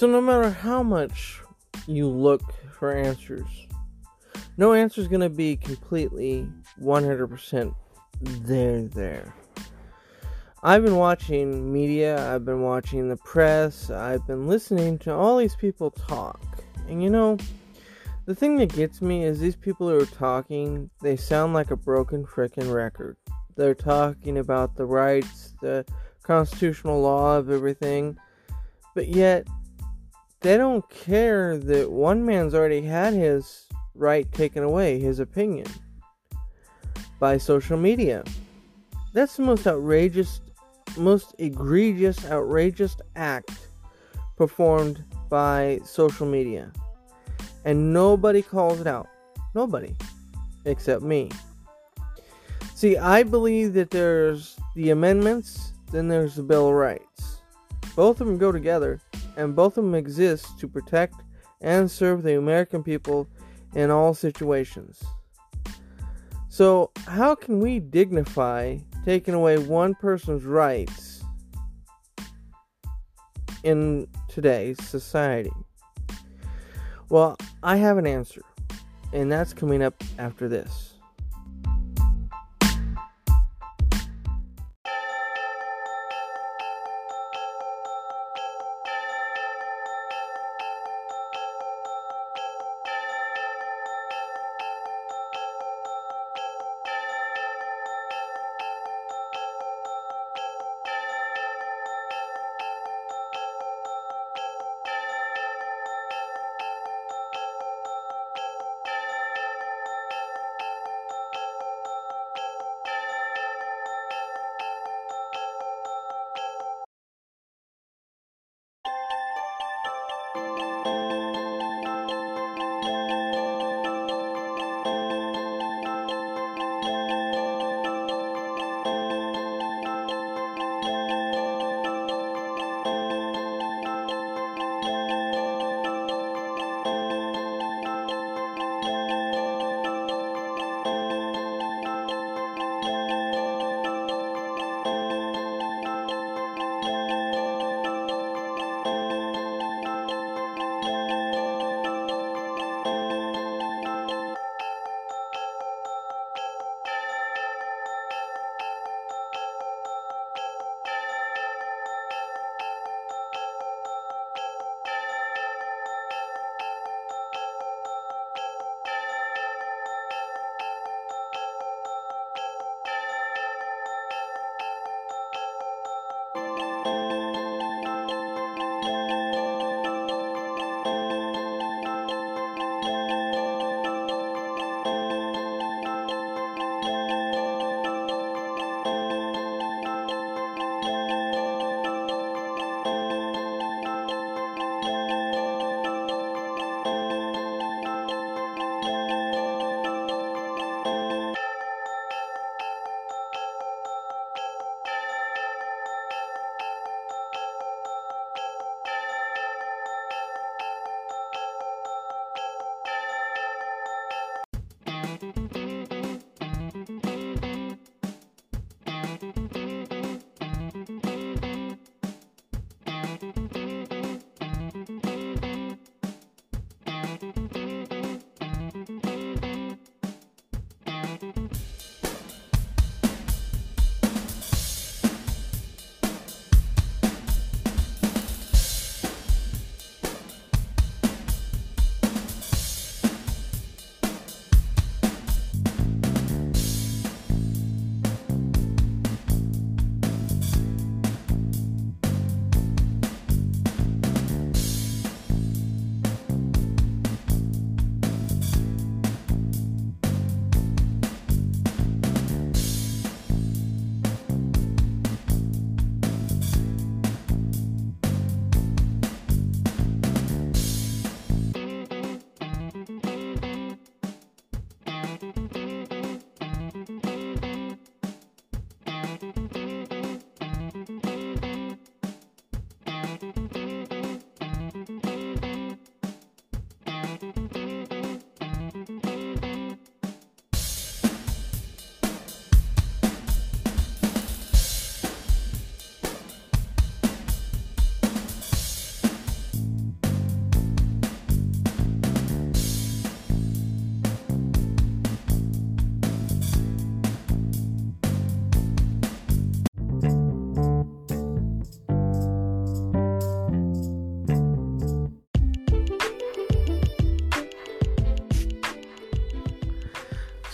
So, no matter how much you look for answers, no answer is going to be completely 100% there, there. I've been watching media, I've been watching the press, I've been listening to all these people talk. And you know, the thing that gets me is these people who are talking, they sound like a broken freaking record. They're talking about the rights, the constitutional law of everything, but yet they don't care that one man's already had his right taken away, his opinion, by social media. That's the most outrageous, most egregious, outrageous act performed by social media. And nobody calls it out. Nobody. Except me. See, I believe that there's the amendments, then there's the Bill of Rights. Both of them go together and both of them exist to protect and serve the American people in all situations. So, how can we dignify taking away one person's rights in today's society? Well, I have an answer, and that's coming up after this.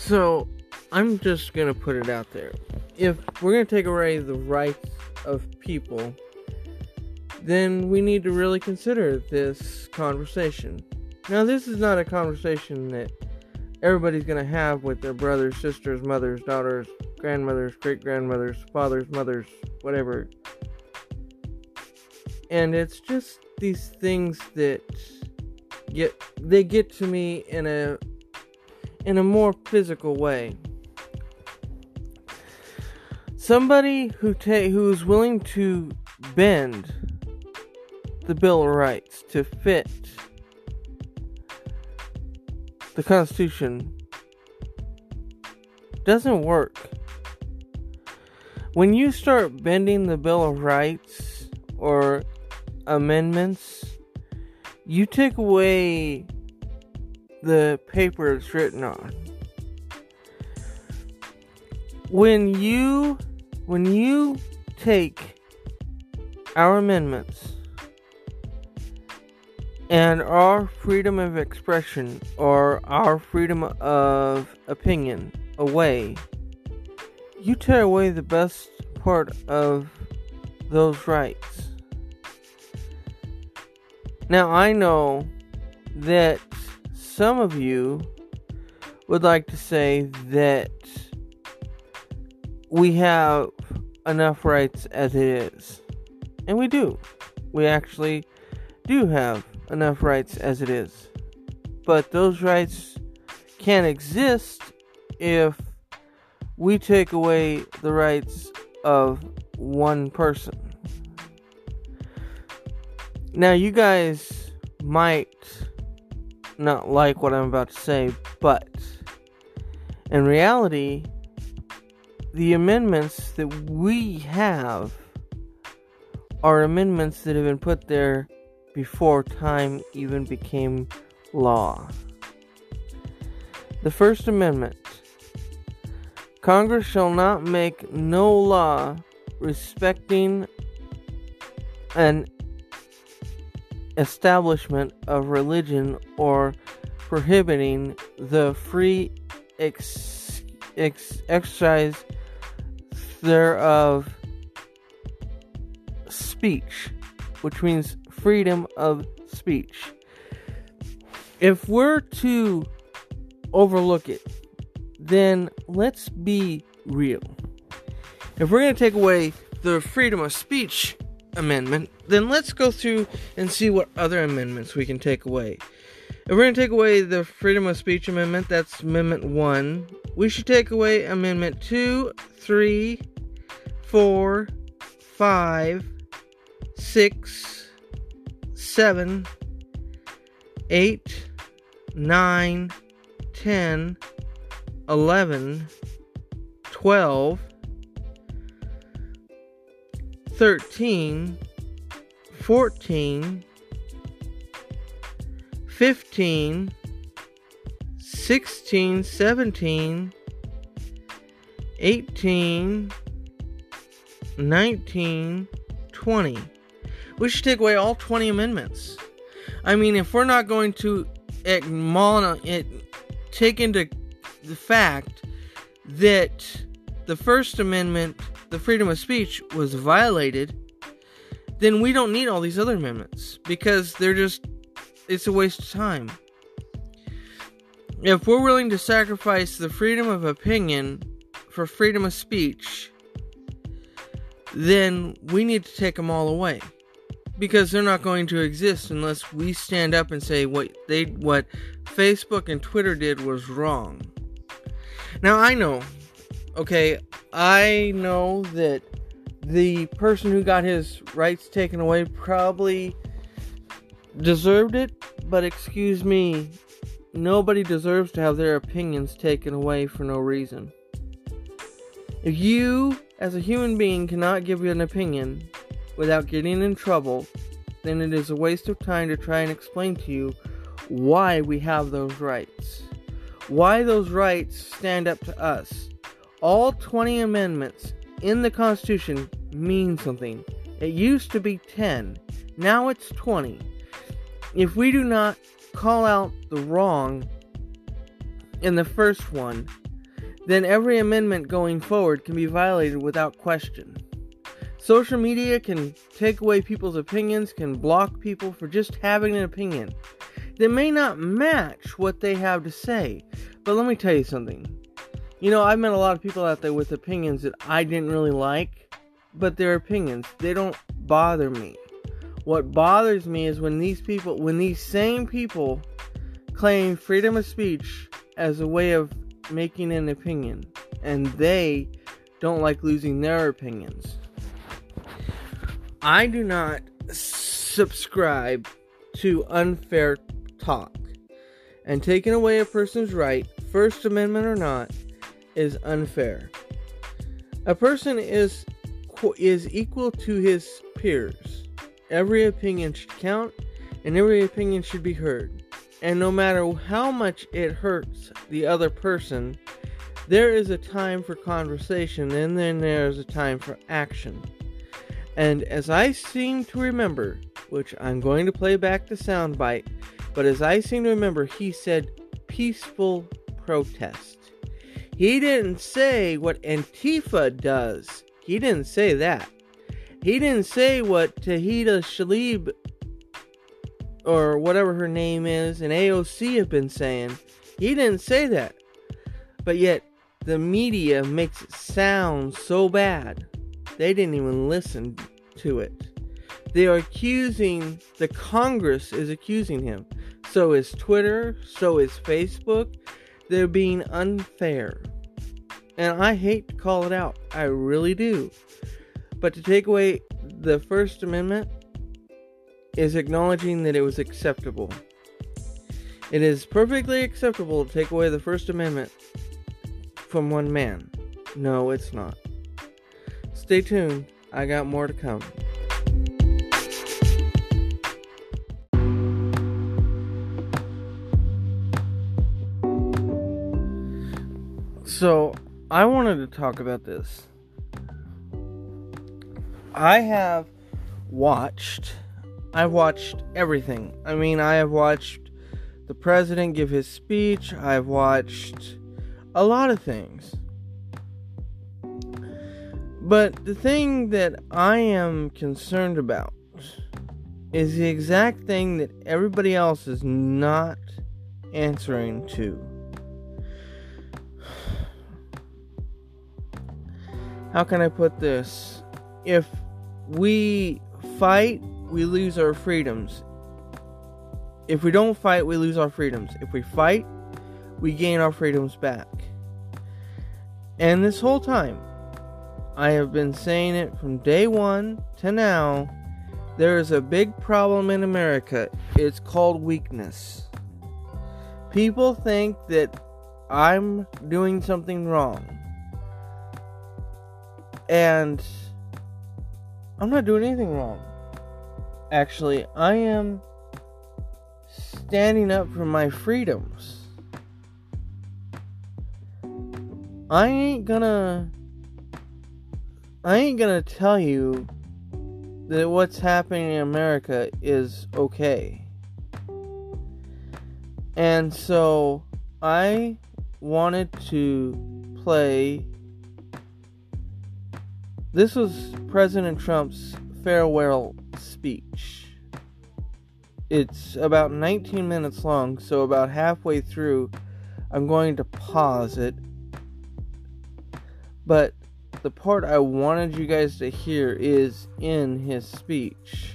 So, I'm just to put it out there. If we're to take away the rights of people, then we need to really consider this conversation. Now, this is not a conversation that everybody's to have with their brothers, sisters, mothers, daughters, grandmothers, great grandmothers, fathers, mothers, whatever. And it's just these things that get they get to me in a in a more physical way. Somebody who ta- who's willing to bend the Bill of Rights to fit the Constitution doesn't work. When you start bending the Bill of Rights or amendments, you take away the paper it's written on. When you when you take our amendments and our freedom of expression or our freedom of opinion away, you tear away the best part of those rights. Now, I know that some of you would like to say that we have enough rights as it is. And we do. We actually do have enough rights as it is. But those rights can't exist if we take away the rights of one person. Now, you guys might not like what I'm about to say, but in reality, the amendments that we have are amendments that have been put there before time even became law. The First Amendment Congress shall not make no law respecting an establishment of religion or prohibiting the free ex- ex- exercise thereof speech, which means freedom of speech. If we're to overlook it, then let's be real. If we're going to take away the freedom of speech amendment, then let's go through and see what other amendments we can take away. If we're going to take away the freedom of speech amendment, that's Amendment 1. We should take away Amendment 2, 3, 4, 5, 6, 7, 8, 9, 10, 11, 12, 13, 14, 15, 16, 17, 18, 19, 20. We should take away all 20 amendments. I mean, if we're not going to acknowledge, eh, take into the fact that the First Amendment the freedom of speech was violated, then we don't need all these other amendments because they're just it's a waste of time. If we're willing to sacrifice the freedom of opinion for freedom of speech, then we need to take them all away because they're not going to exist unless we stand up and say what they what Facebook and Twitter did was wrong. Now I know okay, I know that the person who got his rights taken away probably deserved it, but excuse me, nobody deserves to have their opinions taken away for no reason. If you, as a human being, cannot give an opinion without getting in trouble, then it is a waste of time to try and explain to you why we have those rights. Why those rights stand up to us all 20 amendments in the Constitution mean something. It used to be 10, now it's 20. If we do not call out the wrong in the first one, then every amendment going forward can be violated without question. Social media can take away people's opinions, can block people for just having an opinion that may not match what they have to say. But let me tell you something. You know, I've met a lot of people out there with opinions that I didn't really like, but their opinions, they don't bother me. What bothers me is when these people, when these same people claim freedom of speech as a way of making an opinion, and they don't like losing their opinions. I do not subscribe to unfair talk. And taking away a person's right, First Amendment or not, is unfair. A person is is equal to his peers. Every opinion should count and every opinion should be heard. And no matter how much it hurts the other person, there is a time for conversation and then there is a time for action. And as I seem to remember, which I'm going to play back the soundbite, but as I seem to remember, he said peaceful protest. He didn't say what Antifa does. He didn't say that. He didn't say what Tahita Shalib or whatever her name is and AOC have been saying. He didn't say that. But yet, the media makes it sound so bad. They didn't even listen to it. They are accusing, the Congress is accusing him. So is Twitter, so is Facebook. They're being unfair. And I hate to call it out. I really do. But to take away the First Amendment is acknowledging that it was acceptable. It is perfectly acceptable to take away the First Amendment from one man. No, it's not. Stay tuned. I got more to come. So, I wanted to talk about this. I have watched I've watched everything. I mean, I have watched the president give his speech. I've watched a lot of things. But the thing that I am concerned about is the exact thing that everybody else is not answering to. How can I put this? If we fight we lose our freedoms. If we don't fight, we lose our freedoms. If we fight, we gain our freedoms back. And this whole time, I have been saying it from day one to now. There is a big problem in America. It's called weakness. People think that I'm doing something wrong. And I'm not doing anything wrong. Actually, I am standing up for my freedoms. I ain't gonna. I ain't gonna tell you that what's happening in America is okay. And so I wanted to play. This was President Trump's farewell speech. It's about 19 minutes long, so about halfway through, I'm going to pause it. But the part I wanted you guys to hear is in his speech.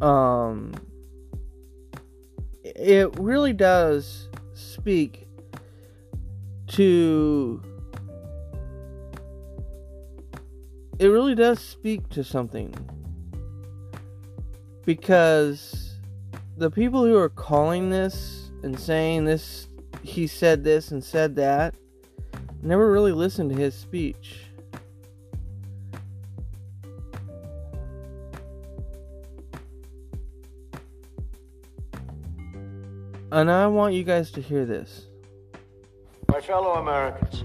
Um, it really does speak to it really does speak to something. Because the people who are calling this and saying this, he said this and said that, never really listened to his speech. And I want you guys to hear this. My fellow Americans,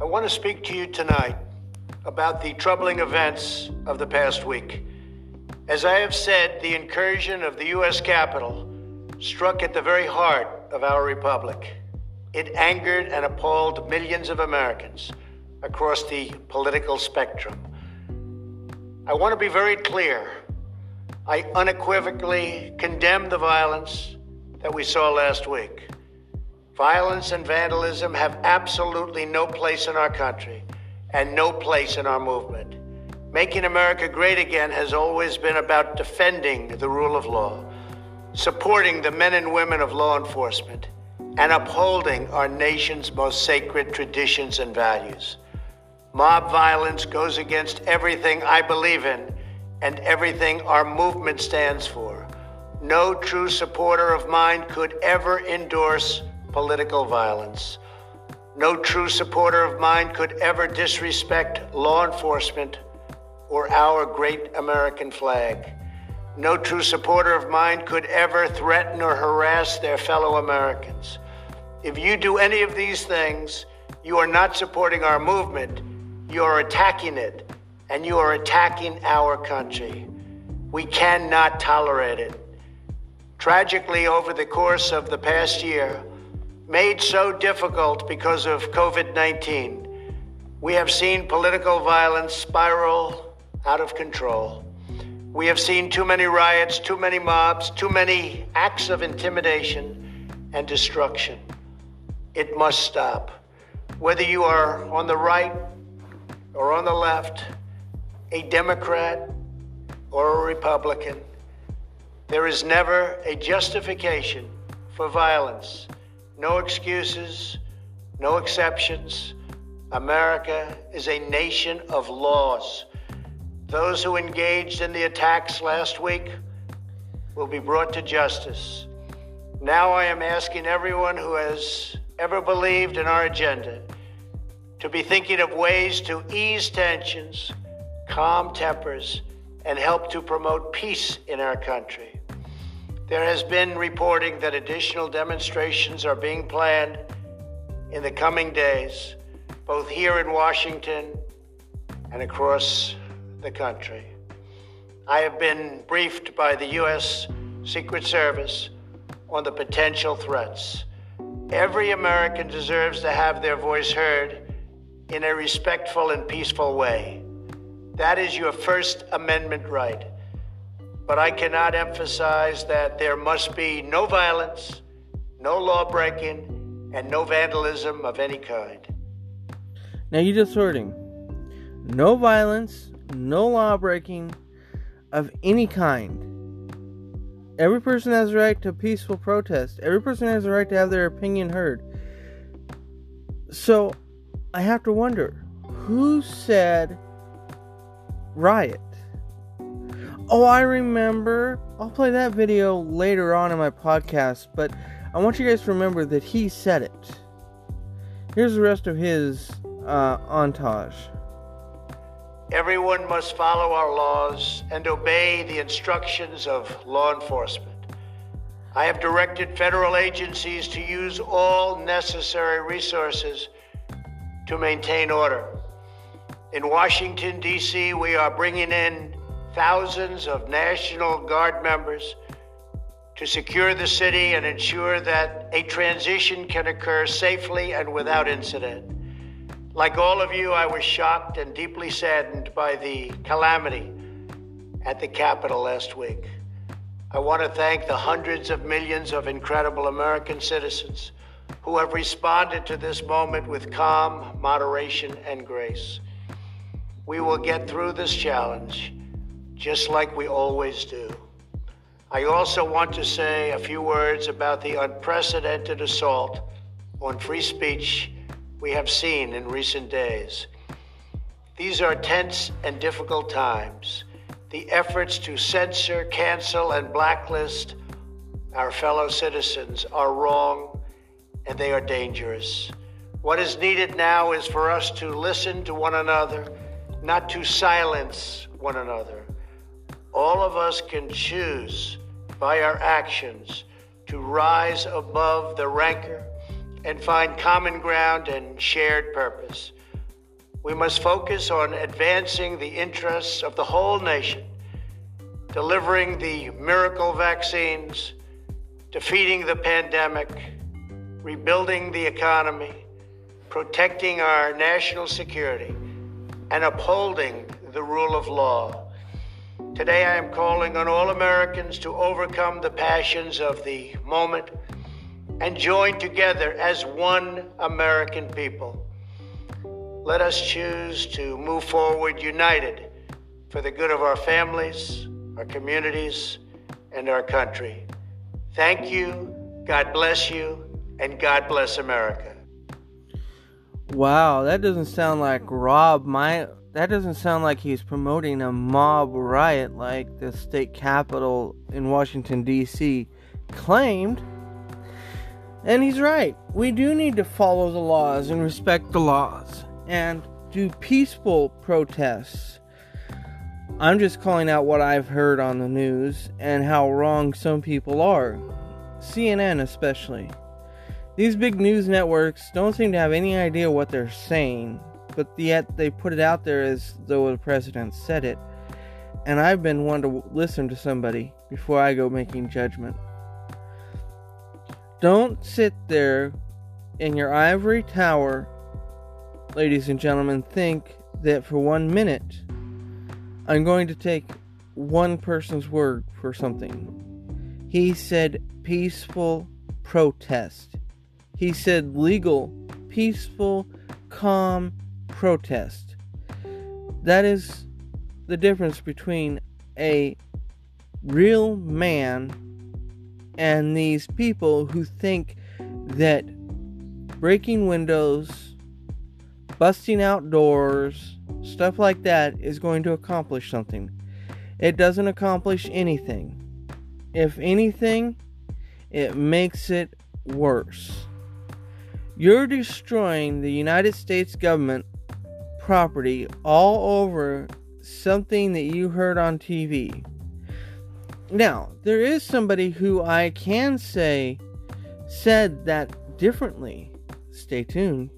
I want to speak to you tonight about the troubling events of the past week. As I have said, the incursion of the U.S. Capitol struck at the very heart of our republic. It angered and appalled millions of Americans across the political spectrum. I want to be very clear. I unequivocally condemn the violence that we saw last week. Violence and vandalism have absolutely no place in our country and no place in our movement. Making America great again has always been about defending the rule of law, supporting the men and women of law enforcement, and upholding our nation's most sacred traditions and values. Mob violence goes against everything I believe in and everything our movement stands for. No true supporter of mine could ever endorse political violence. No true supporter of mine could ever disrespect law enforcement or our great American flag. No true supporter of mine could ever threaten or harass their fellow Americans. If you do any of these things, you are not supporting our movement you are attacking it, and you are attacking our country. We cannot tolerate it. Tragically, over the course of the past year, made so difficult because of COVID 19, we have seen political violence spiral out of control. We have seen too many riots, too many mobs, too many acts of intimidation and destruction. It must stop. Whether you are on the right or on the left, a Democrat or a Republican, there is never a justification for violence. No excuses, no exceptions. America is a nation of laws. Those who engaged in the attacks last week will be brought to justice. Now I am asking everyone who has ever believed in our agenda to be thinking of ways to ease tensions, calm tempers, and help to promote peace in our country. There has been reporting that additional demonstrations are being planned in the coming days, both here in Washington and across the country. I have been briefed by the U.S. Secret Service on the potential threats. Every American deserves to have their voice heard in a respectful and peaceful way. That is your First Amendment right. But I cannot emphasize that there must be no violence, no law breaking, and no vandalism of any kind. Now you're just heard No violence, no law breaking of any kind. Every person has a right to peaceful protest. Every person has a right to have their opinion heard. So I have to wonder who said riot? Oh, I remember. I'll play that video later on in my podcast, but I want you guys to remember that he said it. Here's the rest of his uh. Everyone must follow our laws and obey the instructions of law enforcement. I have directed federal agencies to use all necessary resources to maintain order. In Washington, D.C., we are bringing in thousands of National Guard members to secure the city and ensure that a transition can occur safely and without incident. Like all of you, I was shocked and deeply saddened by the calamity at the Capitol last week. I want to thank the hundreds of millions of incredible American citizens who have responded to this moment with calm, moderation, and grace. We will get through this challenge just like we always do. I also want to say a few words about the unprecedented assault on free speech we have seen in recent days. These are tense and difficult times. The efforts to censor, cancel, and blacklist our fellow citizens are wrong and they are dangerous. What is needed now is for us to listen to one another, not to silence one another. All of us can choose by our actions to rise above the rancor and find common ground and shared purpose. We must focus on advancing the interests of the whole nation, delivering the miracle vaccines, defeating the pandemic rebuilding the economy, protecting our national security, and upholding the rule of law. Today, I am calling on all Americans to overcome the passions of the moment and join together as one American people. Let us choose to move forward united for the good of our families, our communities, and our country. Thank you, God bless you, and God bless America. Wow, that doesn't sound like Rob my that doesn't sound like he's promoting a mob riot like the state capitol in Washington D.C. claimed. And he's right. We do need to follow the laws and respect the laws and do peaceful protests. I'm just calling out what I've heard on the news and how wrong some people are. CNN especially. These big news networks don't seem to have any idea what they're saying, but yet they put it out there as though the president said it. And I've been one to listen to somebody before I go making judgment. Don't sit there in your ivory tower, ladies and gentlemen, think that for one minute I'm going to take one person's word for something. He said peaceful protest. He said legal, peaceful, calm protest. That is the difference between a real man and these people who think that breaking windows, busting out doors, stuff like that is going to accomplish something. It doesn't accomplish anything. If anything, it makes it worse. You're destroying the United States government property all over something that you heard on TV. Now, there is somebody who I can say said that differently. Stay tuned.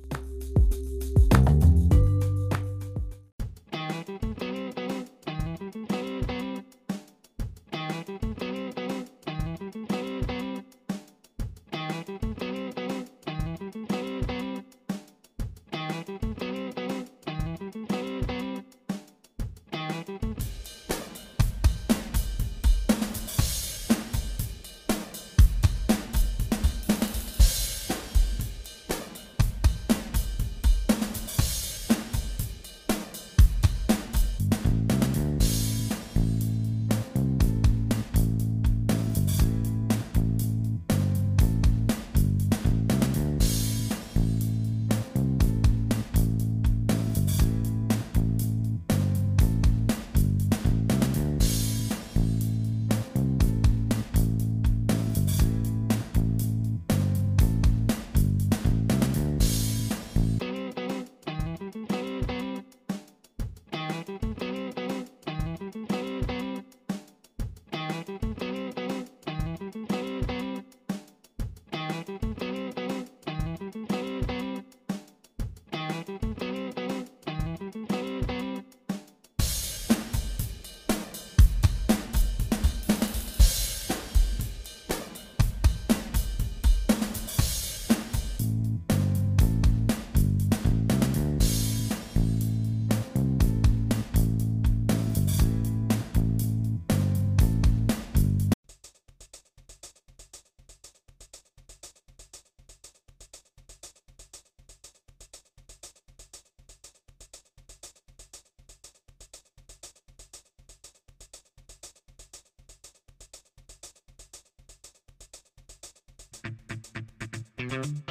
Thank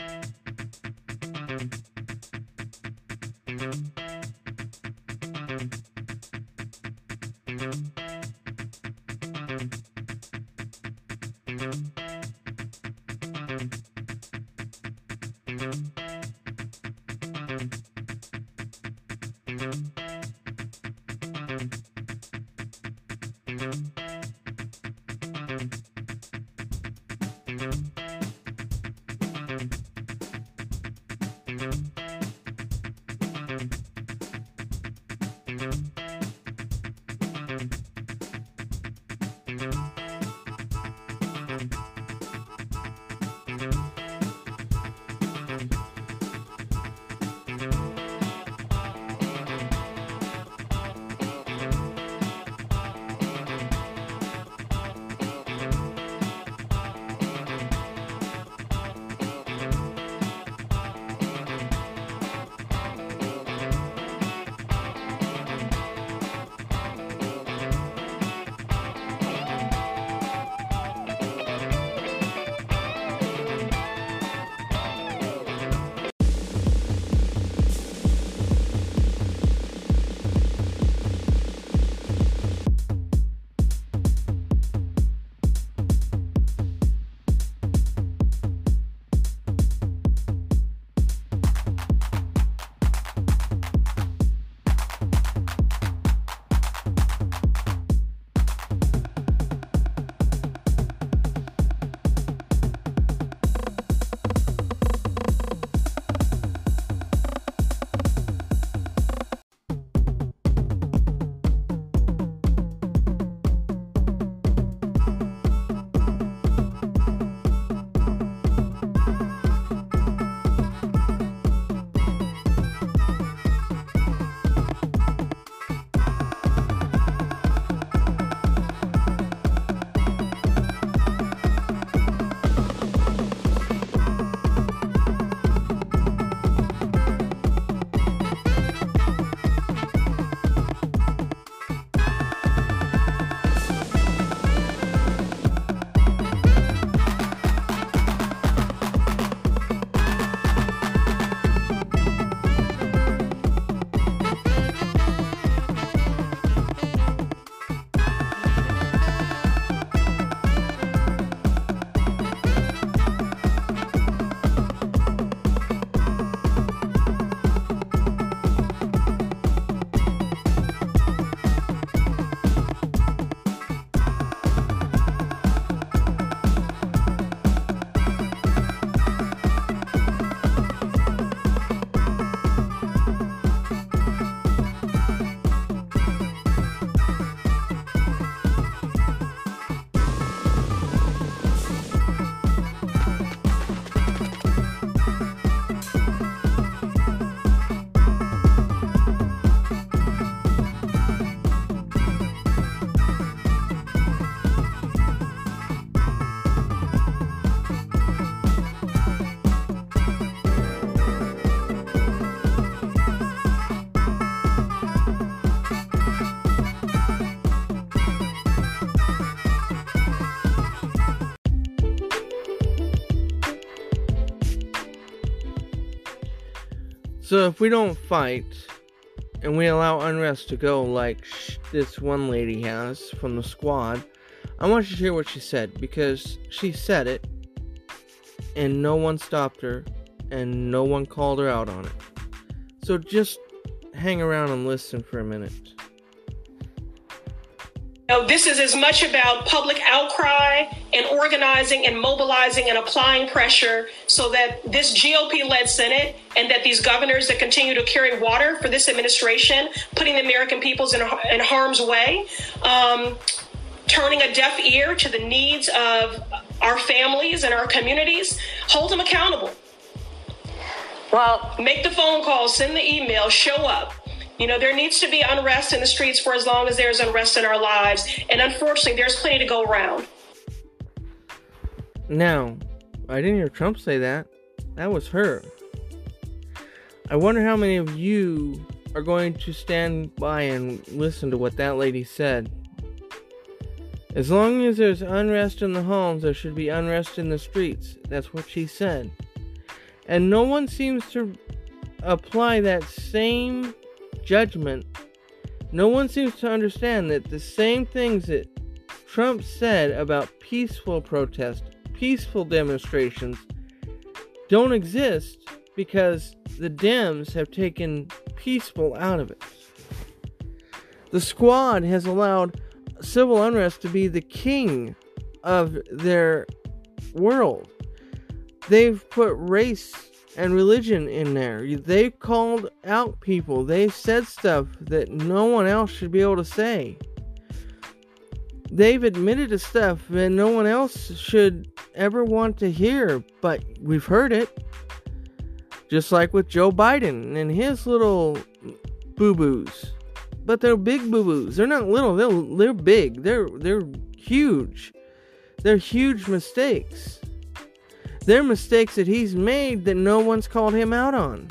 you. So if we don't fight and we allow unrest to go like sh- this one lady has from the squad, I want you to hear what she said because she said it and no one stopped her and no one called her out on it. So just hang around and listen for a minute. Now, this is as much about public outcry and organizing and mobilizing and applying pressure so that this GOP led Senate and that these governors that continue to carry water for this administration, putting the American peoples in, in harm's way, um, turning a deaf ear to the needs of our families and our communities, hold them accountable. Well, make the phone call, send the email, show up. You know, there needs to be unrest in the streets for as long as there's unrest in our lives. And unfortunately, there's plenty to go around. Now, I didn't hear Trump say that. That was her. I wonder how many of you are going to stand by and listen to what that lady said. As long as there's unrest in the homes, there should be unrest in the streets. That's what she said. And no one seems to apply that same judgment. No one seems to understand that the same things that Trump said about peaceful protest, peaceful demonstrations, don't exist because the Dems have taken peaceful out of it. The squad has allowed civil unrest to be the king of their world. They've put race and religion in there. They called out people. They said stuff that no one else should be able to say. They've admitted to stuff that no one else should ever want to hear, but we've heard it. Just like with Joe Biden and his little boo boos. But they're big boo boos. They're not little, they're, they're big. They're, they're huge. They're huge mistakes. They're mistakes that he's made that no one's called him out on.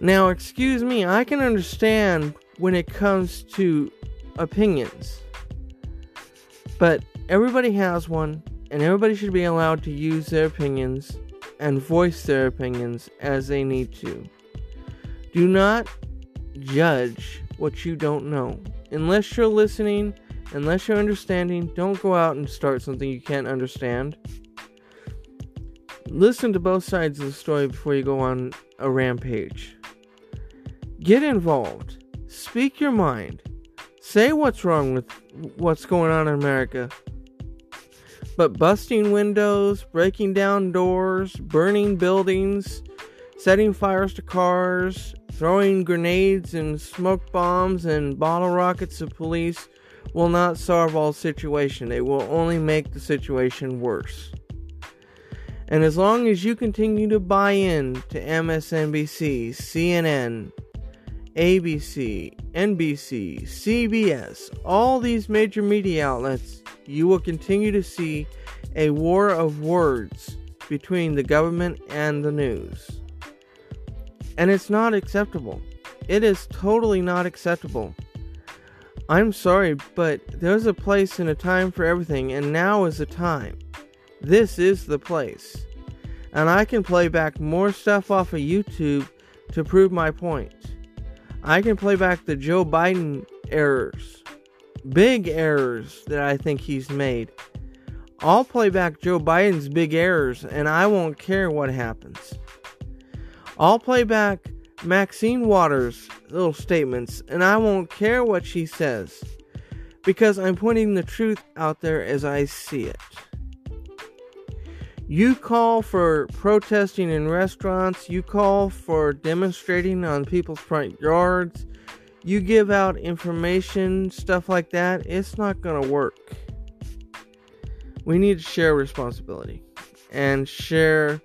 Now, excuse me, I can understand when it comes to opinions. But everybody has one, and everybody should be allowed to use their opinions and voice their opinions as they need to. Do not judge what you don't know. Unless you're listening, unless you're understanding, don't go out and start something you can't understand. Listen to both sides of the story before you go on a rampage. Get involved. Speak your mind. Say what's wrong with what's going on in America. But busting windows, breaking down doors, burning buildings, setting fires to cars, throwing grenades and smoke bombs and bottle rockets at police will not solve all situation. It will only make the situation worse. And as long as you continue to buy in to MSNBC, CNN, ABC, NBC, CBS, all these major media outlets, you will continue to see a war of words between the government and the news. And it's not acceptable. It is totally not acceptable. I'm sorry, but there's a place and a time for everything, and now is the time. This is the place. And I can play back more stuff off of YouTube to prove my point. I can play back the Joe Biden errors, big errors that I think he's made. I'll play back Joe Biden's big errors and I won't care what happens. I'll play back Maxine Waters' little statements and I won't care what she says because I'm putting the truth out there as I see it. You call for protesting in restaurants, you call for demonstrating on people's front yards, you give out information, stuff like that, it's not going to work. We need to share responsibility and share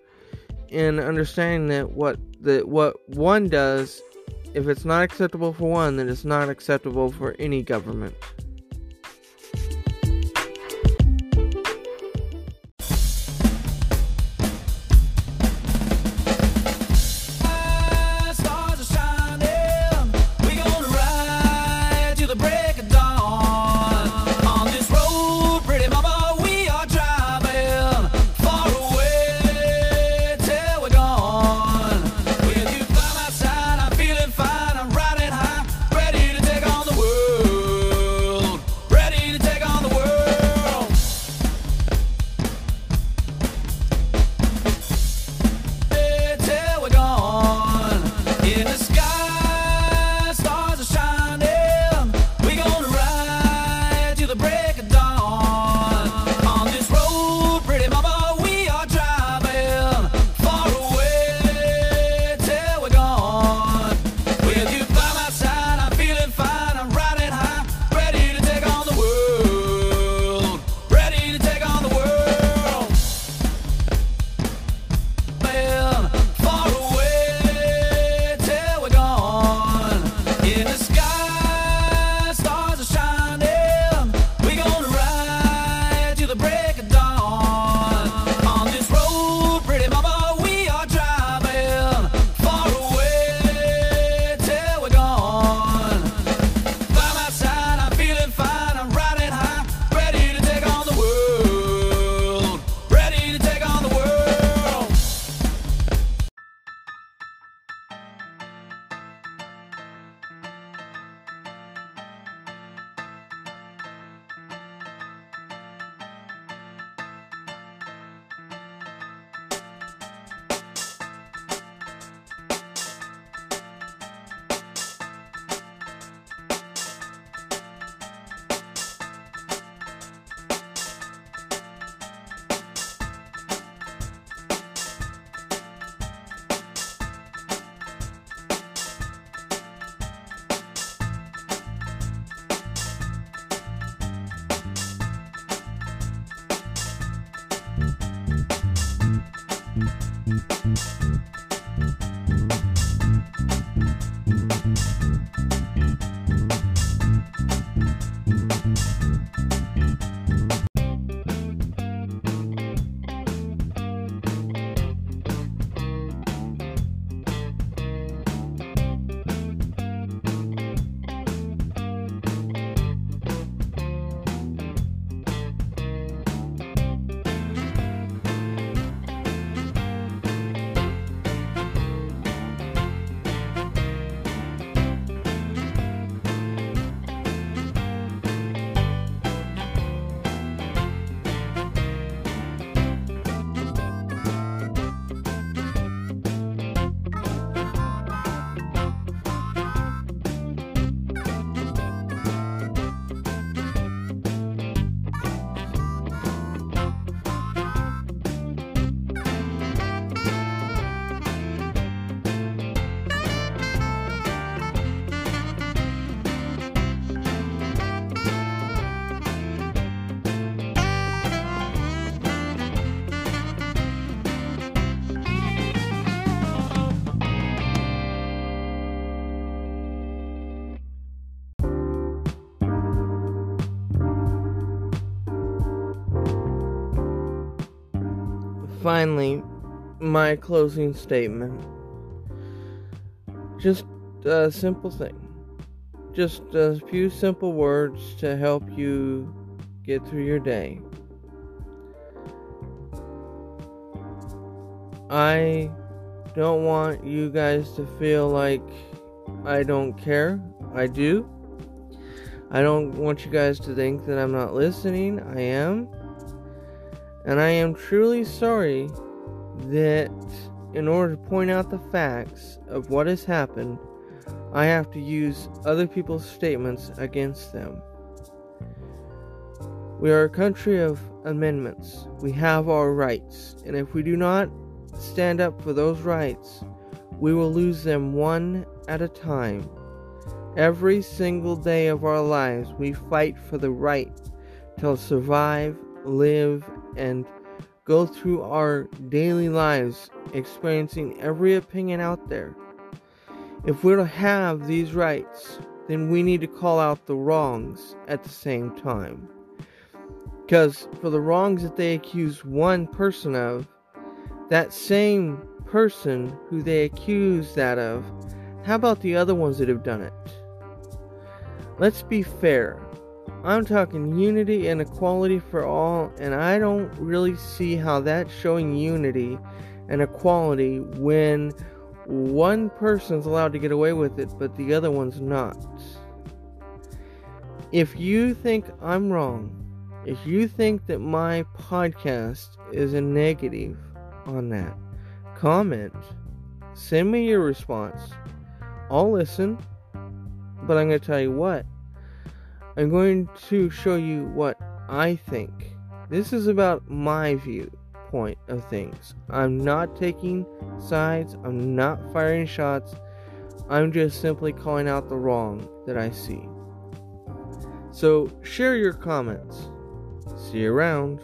in understanding that what that what one does if it's not acceptable for one, then it's not acceptable for any government. Finally, my closing statement. Just a simple thing. Just a few simple words to help you get through your day. I don't want you guys to feel like I don't care. I do. I don't want you guys to think that I'm not listening. I am. And I am truly sorry that in order to point out the facts of what has happened, I have to use other people's statements against them. We are a country of amendments. We have our rights. And if we do not stand up for those rights, we will lose them one at a time. Every single day of our lives, we fight for the right to survive, live, and go through our daily lives experiencing every opinion out there. If we're to have these rights, then we need to call out the wrongs at the same time. Because for the wrongs that they accuse one person of, that same person who they accuse that of, how about the other ones that have done it? Let's be fair. I'm talking unity and equality for all, and I don't really see how that's showing unity and equality when one person's allowed to get away with it, but the other one's not. If you think I'm wrong, if you think that my podcast is a negative on that, comment, send me your response. I'll listen, but I'm going to tell you what. I'm going to show you what I think. This is about my viewpoint of things. I'm not taking sides, I'm not firing shots. I'm just simply calling out the wrong that I see. So, share your comments. See you around.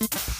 you